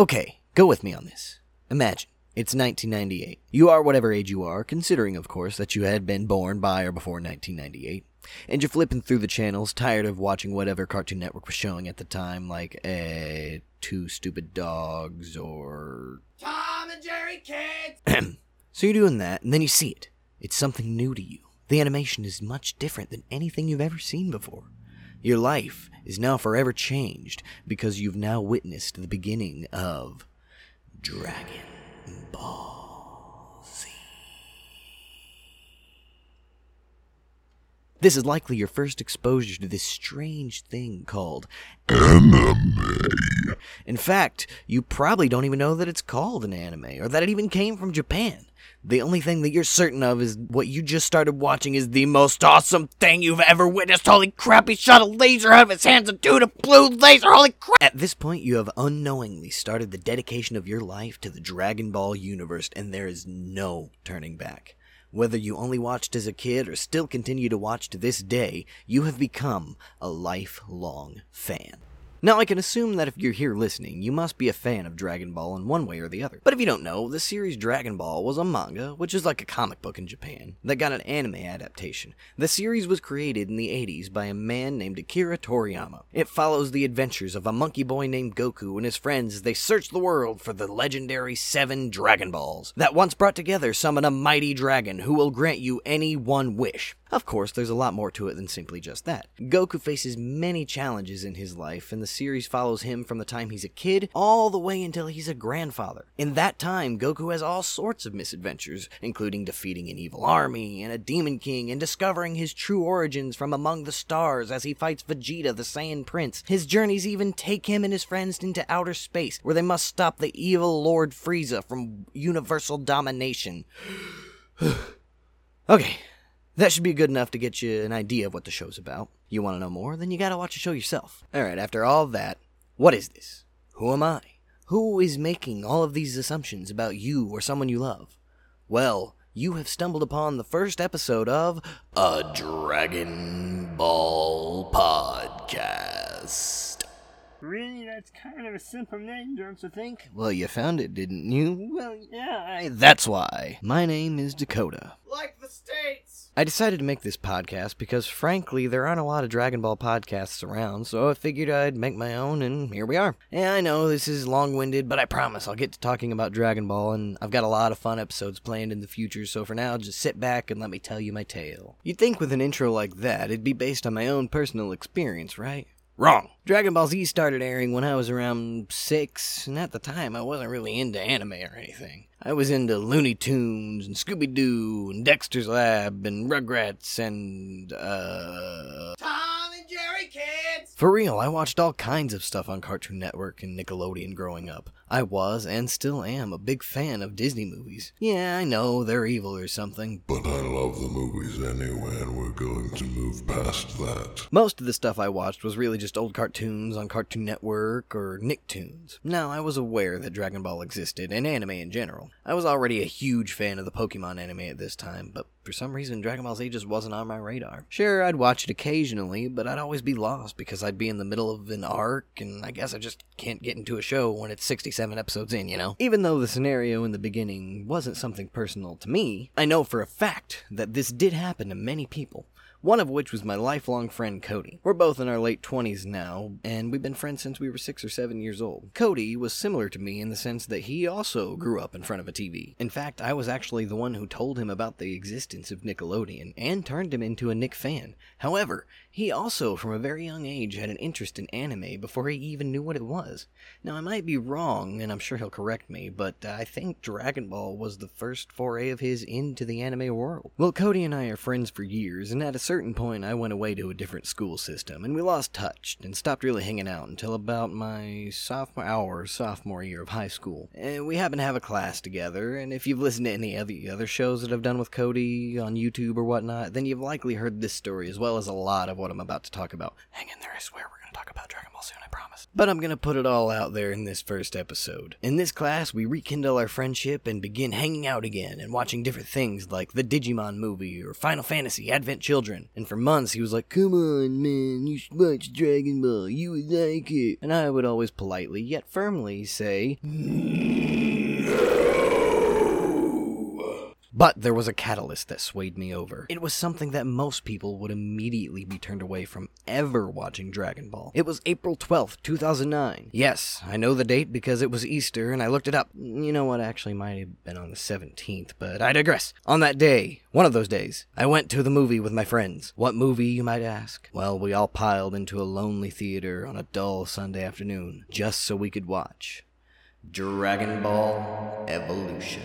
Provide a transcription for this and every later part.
Okay, go with me on this. Imagine. It's 1998. You are whatever age you are, considering, of course, that you had been born by or before 1998. And you're flipping through the channels, tired of watching whatever Cartoon Network was showing at the time, like, eh, Two Stupid Dogs or. Tom and Jerry Kids! so you're doing that, and then you see it. It's something new to you. The animation is much different than anything you've ever seen before. Your life is now forever changed because you've now witnessed the beginning of Dragon Ball Z. This is likely your first exposure to this strange thing called anime. In fact, you probably don't even know that it's called an anime or that it even came from Japan. The only thing that you're certain of is what you just started watching is the most awesome thing you've ever witnessed. Holy crap, he shot a laser out of his hands and dude a blue laser. Holy crap! At this point, you have unknowingly started the dedication of your life to the Dragon Ball universe, and there is no turning back. Whether you only watched as a kid or still continue to watch to this day, you have become a lifelong fan. Now, I can assume that if you're here listening, you must be a fan of Dragon Ball in one way or the other. But if you don't know, the series Dragon Ball was a manga, which is like a comic book in Japan, that got an anime adaptation. The series was created in the 80s by a man named Akira Toriyama. It follows the adventures of a monkey boy named Goku and his friends as they search the world for the legendary seven Dragon Balls that once brought together summon a mighty dragon who will grant you any one wish. Of course, there's a lot more to it than simply just that. Goku faces many challenges in his life, and the series follows him from the time he's a kid all the way until he's a grandfather. In that time, Goku has all sorts of misadventures, including defeating an evil army and a demon king and discovering his true origins from among the stars as he fights Vegeta, the Saiyan Prince. His journeys even take him and his friends into outer space, where they must stop the evil Lord Frieza from universal domination. okay, that should be good enough to get you an idea of what the show's about. You want to know more? Then you gotta watch the show yourself. Alright, after all that, what is this? Who am I? Who is making all of these assumptions about you or someone you love? Well, you have stumbled upon the first episode of A Dragon Ball Podcast. Really? That's kind of a simple name, don't you think? Well, you found it, didn't you? Well, yeah, I, that's why. My name is Dakota. Like the States! I decided to make this podcast because, frankly, there aren't a lot of Dragon Ball podcasts around, so I figured I'd make my own, and here we are. Yeah, I know this is long winded, but I promise I'll get to talking about Dragon Ball, and I've got a lot of fun episodes planned in the future, so for now, just sit back and let me tell you my tale. You'd think with an intro like that, it'd be based on my own personal experience, right? Wrong. Dragon Ball Z started airing when I was around six, and at the time I wasn't really into anime or anything. I was into Looney Tunes and Scooby Doo and Dexter's Lab and Rugrats and, uh. Tom and Jerry Kids! For real, I watched all kinds of stuff on Cartoon Network and Nickelodeon growing up. I was, and still am, a big fan of Disney movies. Yeah, I know, they're evil or something, But I love the movies anyway, and we're going to move past that. Most of the stuff I watched was really just old cartoons on Cartoon Network or Nicktoons. Now, I was aware that Dragon Ball existed, and anime in general. I was already a huge fan of the Pokemon anime at this time, but for some reason Dragon Ball Z just wasn't on my radar. Sure, I'd watch it occasionally, but I'd always be lost because I'd be in the middle of an arc, and I guess I just can't get into a show when it's 67 episodes in, you know? Even though the scenario in the beginning wasn't something personal to me, I know for a fact that this did happen to many people one of which was my lifelong friend Cody. We're both in our late 20s now, and we've been friends since we were 6 or 7 years old. Cody was similar to me in the sense that he also grew up in front of a TV. In fact, I was actually the one who told him about the existence of Nickelodeon and turned him into a Nick fan. However, he also, from a very young age, had an interest in anime before he even knew what it was. Now, I might be wrong, and I'm sure he'll correct me, but uh, I think Dragon Ball was the first foray of his into the anime world. Well, Cody and I are friends for years, and at a certain point, I went away to a different school system, and we lost touch and stopped really hanging out until about my sophomore our sophomore year of high school. And we happened to have a class together, and if you've listened to any of the other shows that I've done with Cody on YouTube or whatnot, then you've likely heard this story as well as a lot of what I'm about to talk about. Hang in there, I swear we're soon, I promise. But I'm gonna put it all out there in this first episode. In this class, we rekindle our friendship and begin hanging out again and watching different things like the Digimon movie or Final Fantasy Advent Children. And for months, he was like, Come on, man, you should watch Dragon Ball, you would like it. And I would always politely yet firmly say, But there was a catalyst that swayed me over. It was something that most people would immediately be turned away from ever watching Dragon Ball. It was April 12th, 2009. Yes, I know the date because it was Easter and I looked it up. You know what, actually might have been on the 17th, but I digress. On that day, one of those days, I went to the movie with my friends. What movie, you might ask? Well, we all piled into a lonely theater on a dull Sunday afternoon just so we could watch Dragon Ball Evolution.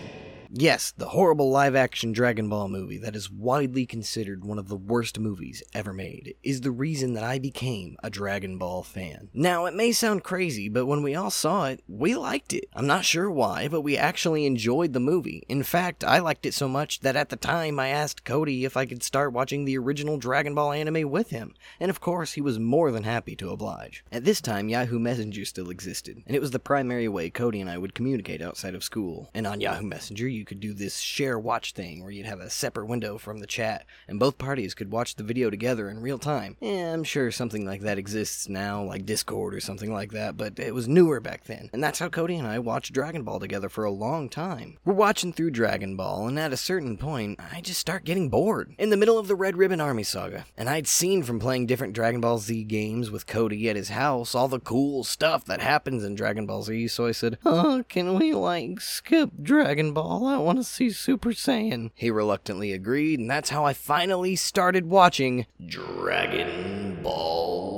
Yes, the horrible live action Dragon Ball movie that is widely considered one of the worst movies ever made is the reason that I became a Dragon Ball fan. Now, it may sound crazy, but when we all saw it, we liked it. I'm not sure why, but we actually enjoyed the movie. In fact, I liked it so much that at the time I asked Cody if I could start watching the original Dragon Ball anime with him, and of course, he was more than happy to oblige. At this time, Yahoo Messenger still existed, and it was the primary way Cody and I would communicate outside of school. And on Yahoo Messenger, you could do this share watch thing where you'd have a separate window from the chat and both parties could watch the video together in real time. Yeah, I'm sure something like that exists now, like Discord or something like that, but it was newer back then. And that's how Cody and I watched Dragon Ball together for a long time. We're watching through Dragon Ball, and at a certain point, I just start getting bored. In the middle of the Red Ribbon Army saga, and I'd seen from playing different Dragon Ball Z games with Cody at his house all the cool stuff that happens in Dragon Ball Z, so I said, Oh, can we like skip Dragon Ball? I want to see Super Saiyan. He reluctantly agreed, and that's how I finally started watching Dragon Ball.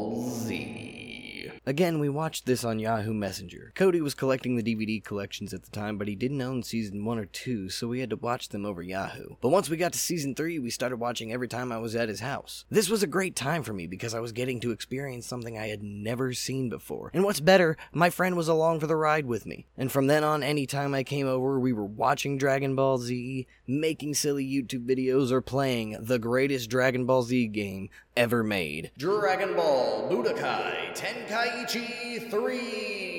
Again, we watched this on Yahoo Messenger. Cody was collecting the DVD collections at the time, but he didn't own season 1 or 2, so we had to watch them over Yahoo. But once we got to season 3, we started watching every time I was at his house. This was a great time for me because I was getting to experience something I had never seen before. And what's better, my friend was along for the ride with me. And from then on, anytime I came over, we were watching Dragon Ball Z, making silly YouTube videos, or playing the greatest Dragon Ball Z game ever made. Dragon Ball Budokai Tenkaichi 3.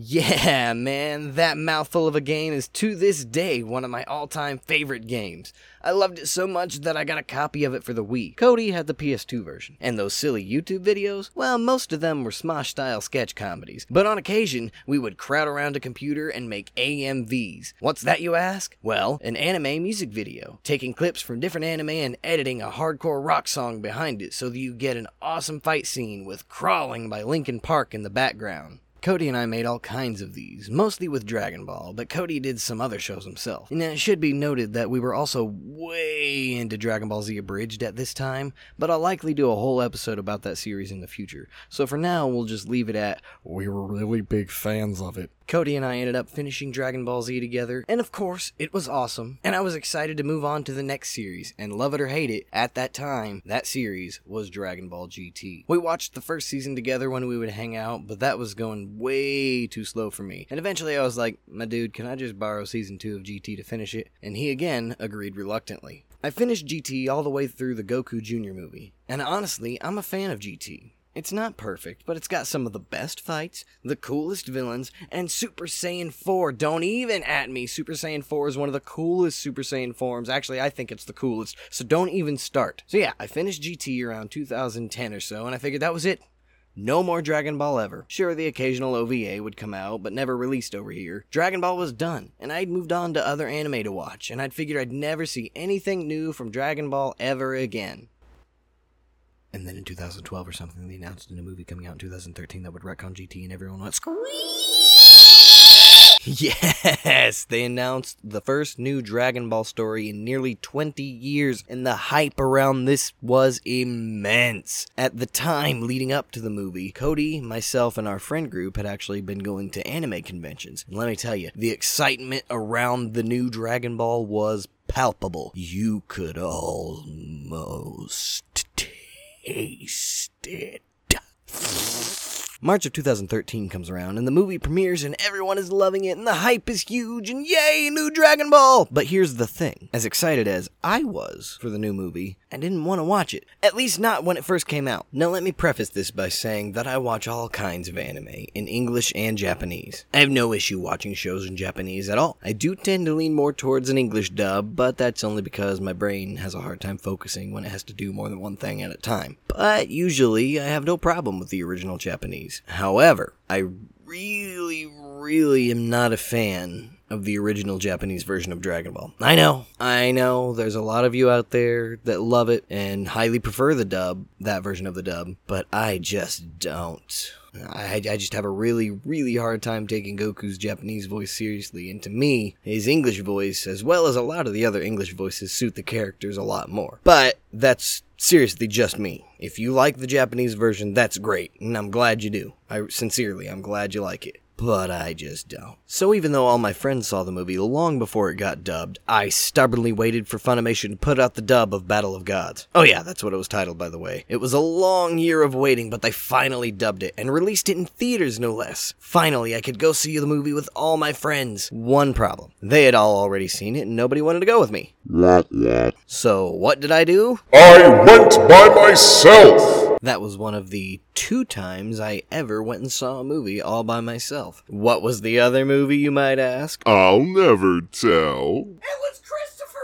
Yeah, man, that mouthful of a game is to this day one of my all time favorite games. I loved it so much that I got a copy of it for the Wii. Cody had the PS2 version. And those silly YouTube videos? Well, most of them were Smosh style sketch comedies. But on occasion, we would crowd around a computer and make AMVs. What's that, you ask? Well, an anime music video, taking clips from different anime and editing a hardcore rock song behind it so that you get an awesome fight scene with Crawling by Linkin Park in the background. Cody and I made all kinds of these, mostly with Dragon Ball, but Cody did some other shows himself. And it should be noted that we were also way into Dragon Ball Z Abridged at this time, but I'll likely do a whole episode about that series in the future. So for now, we'll just leave it at we were really big fans of it. Cody and I ended up finishing Dragon Ball Z together, and of course, it was awesome, and I was excited to move on to the next series, and love it or hate it, at that time, that series was Dragon Ball GT. We watched the first season together when we would hang out, but that was going way too slow for me, and eventually I was like, my dude, can I just borrow season 2 of GT to finish it? And he again agreed reluctantly. I finished GT all the way through the Goku Jr. movie, and honestly, I'm a fan of GT. It's not perfect, but it's got some of the best fights, the coolest villains, and Super Saiyan 4. Don't even at me. Super Saiyan 4 is one of the coolest Super Saiyan forms. Actually, I think it's the coolest, so don't even start. So yeah, I finished GT around 2010 or so, and I figured that was it. No more Dragon Ball ever. Sure, the occasional OVA would come out, but never released over here. Dragon Ball was done, and I'd moved on to other anime to watch, and I'd figured I'd never see anything new from Dragon Ball ever again. And then in 2012 or something, they announced a new movie coming out in 2013 that would retcon GT, and everyone went scream. Yes, they announced the first new Dragon Ball story in nearly 20 years, and the hype around this was immense. At the time leading up to the movie, Cody, myself, and our friend group had actually been going to anime conventions. And let me tell you, the excitement around the new Dragon Ball was palpable. You could almost taste it. March of 2013 comes around and the movie premieres and everyone is loving it and the hype is huge and yay, new Dragon Ball! But here's the thing as excited as I was for the new movie, I didn't want to watch it. At least not when it first came out. Now, let me preface this by saying that I watch all kinds of anime, in English and Japanese. I have no issue watching shows in Japanese at all. I do tend to lean more towards an English dub, but that's only because my brain has a hard time focusing when it has to do more than one thing at a time. But usually, I have no problem with the original Japanese. However, I really, really am not a fan of the original Japanese version of Dragon Ball. I know, I know, there's a lot of you out there that love it and highly prefer the dub, that version of the dub, but I just don't. I, I just have a really, really hard time taking Goku's Japanese voice seriously, and to me, his English voice, as well as a lot of the other English voices, suit the characters a lot more. But that's seriously just me. If you like the Japanese version, that's great, and I'm glad you do. I sincerely, I'm glad you like it but I just don't. So even though all my friends saw the movie long before it got dubbed, I stubbornly waited for Funimation to put out the dub of Battle of Gods. Oh yeah, that's what it was titled by the way. It was a long year of waiting, but they finally dubbed it and released it in theaters no less. Finally, I could go see the movie with all my friends. One problem. They had all already seen it and nobody wanted to go with me. Not yet. So what did I do? I went by myself! That was one of the two times I ever went and saw a movie all by myself. What was the other movie, you might ask? I'll never tell. It was Christopher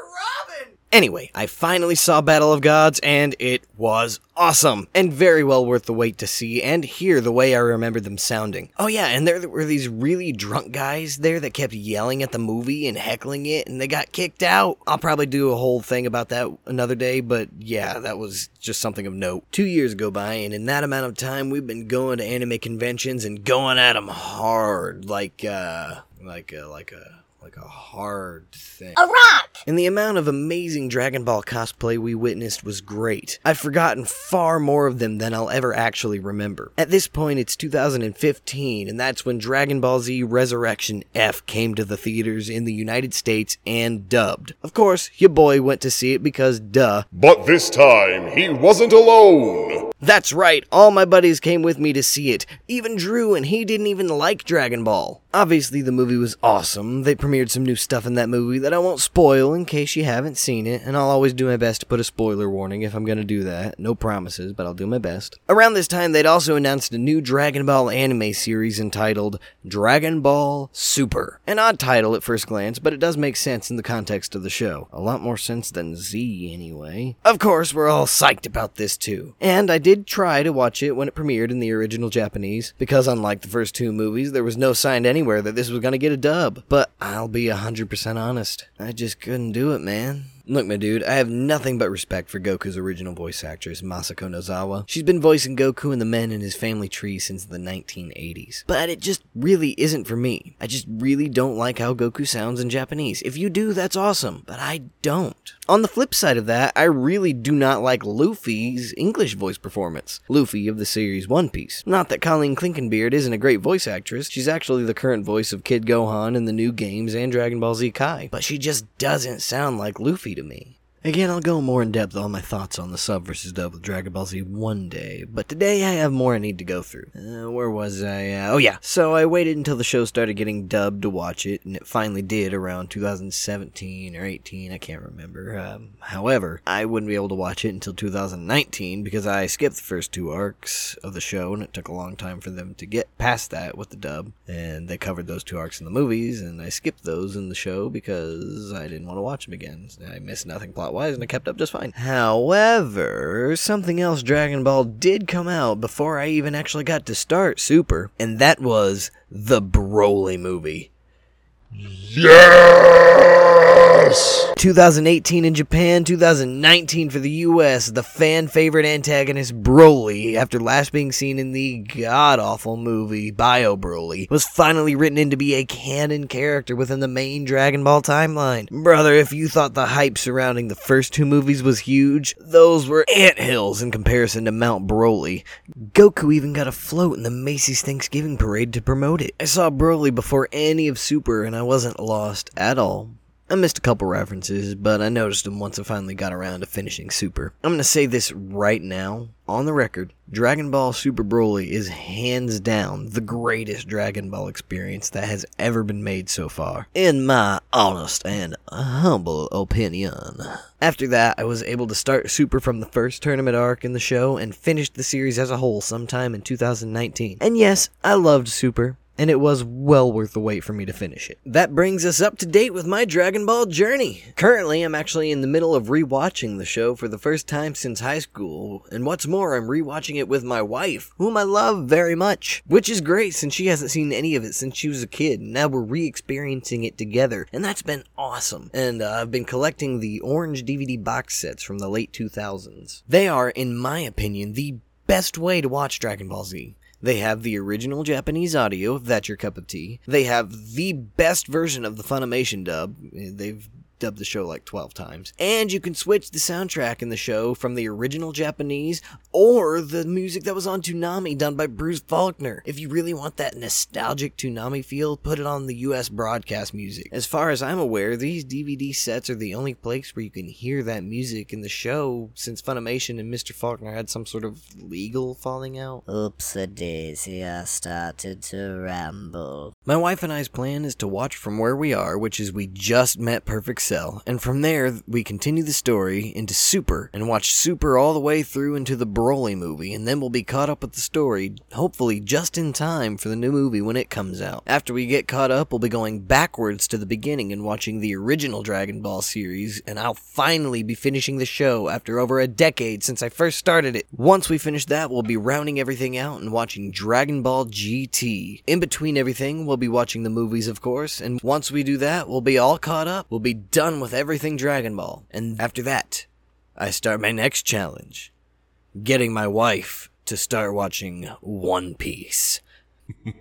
Robin! Anyway, I finally saw Battle of Gods, and it was awesome, and very well worth the wait to see and hear the way I remember them sounding. Oh yeah, and there were these really drunk guys there that kept yelling at the movie and heckling it, and they got kicked out. I'll probably do a whole thing about that another day, but yeah, that was just something of note. Two years go by, and in that amount of time, we've been going to anime conventions and going at them hard, like, uh, like, a, like a like a hard thing. A rock! And the amount of amazing Dragon Ball cosplay we witnessed was great. I've forgotten far more of them than I'll ever actually remember. At this point, it's 2015, and that's when Dragon Ball Z Resurrection F came to the theaters in the United States and dubbed. Of course, your boy went to see it because duh. But this time, he wasn't alone! That's right, all my buddies came with me to see it. Even Drew, and he didn't even like Dragon Ball. Obviously, the movie was awesome. They premiered some new stuff in that movie that I won't spoil in case you haven't seen it, and I'll always do my best to put a spoiler warning if I'm gonna do that. No promises, but I'll do my best. Around this time, they'd also announced a new Dragon Ball anime series entitled Dragon Ball Super. An odd title at first glance, but it does make sense in the context of the show. A lot more sense than Z, anyway. Of course, we're all psyched about this too. And I did try to watch it when it premiered in the original Japanese, because unlike the first two movies, there was no sign anywhere that this was gonna get a dub. But I'll be 100% honest, I just couldn't do it, man. Look, my dude, I have nothing but respect for Goku's original voice actress, Masako Nozawa. She's been voicing Goku and the men in his family tree since the 1980s. But it just really isn't for me. I just really don't like how Goku sounds in Japanese. If you do, that's awesome, but I don't. On the flip side of that, I really do not like Luffy's English voice performance. Luffy of the series One Piece. Not that Colleen Klinkenbeard isn't a great voice actress, she's actually the current voice of Kid Gohan in the new games and Dragon Ball Z Kai, but she just doesn't sound like Luffy to me. Again, I'll go more in depth on my thoughts on the sub versus dub with Dragon Ball Z one day, but today I have more I need to go through. Uh, where was I? Uh, oh yeah, so I waited until the show started getting dubbed to watch it, and it finally did around 2017 or 18, I can't remember. Um, however, I wouldn't be able to watch it until 2019 because I skipped the first two arcs of the show, and it took a long time for them to get past that with the dub, and they covered those two arcs in the movies, and I skipped those in the show because I didn't want to watch them again. I missed nothing plot wise, and it kept up just fine. However, something else Dragon Ball did come out before I even actually got to start Super, and that was the Broly movie. Yes! 2018 in Japan, 2019 for the US, the fan favorite antagonist Broly, after last being seen in the god awful movie Bio Broly, was finally written in to be a canon character within the main Dragon Ball timeline. Brother, if you thought the hype surrounding the first two movies was huge, those were anthills in comparison to Mount Broly. Goku even got a float in the Macy's Thanksgiving parade to promote it. I saw Broly before any of Super and I wasn't lost at all. I missed a couple references, but I noticed them once I finally got around to finishing Super. I'm gonna say this right now, on the record Dragon Ball Super Broly is hands down the greatest Dragon Ball experience that has ever been made so far, in my honest and humble opinion. After that, I was able to start Super from the first tournament arc in the show and finished the series as a whole sometime in 2019. And yes, I loved Super and it was well worth the wait for me to finish it. That brings us up to date with my Dragon Ball journey. Currently, I'm actually in the middle of rewatching the show for the first time since high school, and what's more, I'm rewatching it with my wife, whom I love very much, which is great since she hasn't seen any of it since she was a kid, now we're re-experiencing it together, and that's been awesome. And uh, I've been collecting the orange DVD box sets from the late 2000s. They are, in my opinion, the best way to watch Dragon Ball Z. They have the original Japanese audio, if that's your cup of tea. They have the best version of the Funimation dub. They've dubbed the show like 12 times. And you can switch the soundtrack in the show from the original Japanese or the music that was on Toonami done by Bruce Faulkner. If you really want that nostalgic Toonami feel, put it on the US broadcast music. As far as I'm aware, these DVD sets are the only place where you can hear that music in the show since Funimation and Mr. Faulkner had some sort of legal falling out. Oops a daisy, I started to ramble. My wife and I's plan is to watch from where we are, which is we just met Perfect Cell, and from there we continue the story into Super and watch Super all the way through into the Broly movie, and then we'll be caught up with the story, hopefully just in time for the new movie when it comes out. After we get caught up, we'll be going backwards to the beginning and watching the original Dragon Ball series, and I'll finally be finishing the show after over a decade since I first started it. Once we finish that, we'll be rounding everything out and watching Dragon Ball GT. In between everything, we'll be watching the movies, of course, and once we do that, we'll be all caught up. We'll be done with everything Dragon Ball. And after that, I start my next challenge getting my wife to start watching One Piece.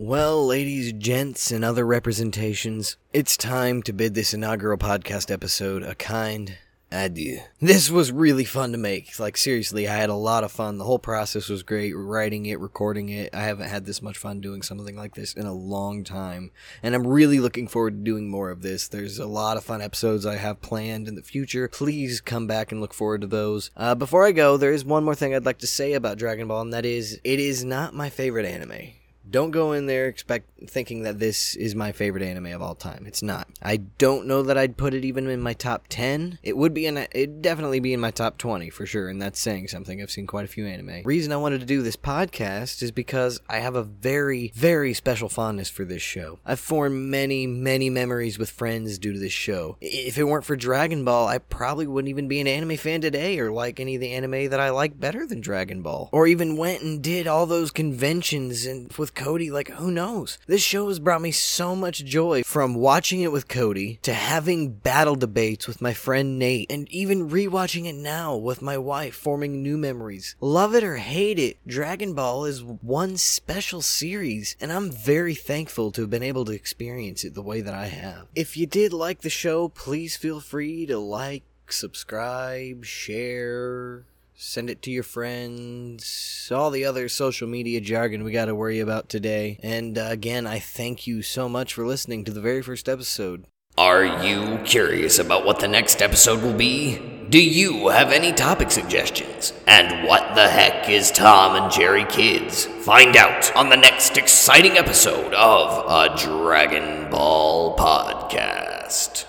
Well, ladies, gents, and other representations, it's time to bid this inaugural podcast episode a kind adieu. This was really fun to make. Like, seriously, I had a lot of fun. The whole process was great. Writing it, recording it. I haven't had this much fun doing something like this in a long time. And I'm really looking forward to doing more of this. There's a lot of fun episodes I have planned in the future. Please come back and look forward to those. Uh, before I go, there is one more thing I'd like to say about Dragon Ball, and that is, it is not my favorite anime. Don't go in there expect thinking that this is my favorite anime of all time. It's not. I don't know that I'd put it even in my top 10. It would be in a, it'd definitely be in my top 20 for sure, and that's saying something. I've seen quite a few anime. Reason I wanted to do this podcast is because I have a very very special fondness for this show. I've formed many many memories with friends due to this show. If it weren't for Dragon Ball, I probably wouldn't even be an anime fan today or like any of the anime that I like better than Dragon Ball. Or even went and did all those conventions and with Cody, like who knows? This show has brought me so much joy from watching it with Cody to having battle debates with my friend Nate and even rewatching it now with my wife, forming new memories. Love it or hate it, Dragon Ball is one special series, and I'm very thankful to have been able to experience it the way that I have. If you did like the show, please feel free to like, subscribe, share, send it to your friends, all the other social media jargon we got to worry about today. And uh, again, I thank you so much for listening to the very first episode. Are you curious about what the next episode will be? Do you have any topic suggestions? And what the heck is Tom and Jerry Kids? Find out on the next exciting episode of a Dragon Ball podcast.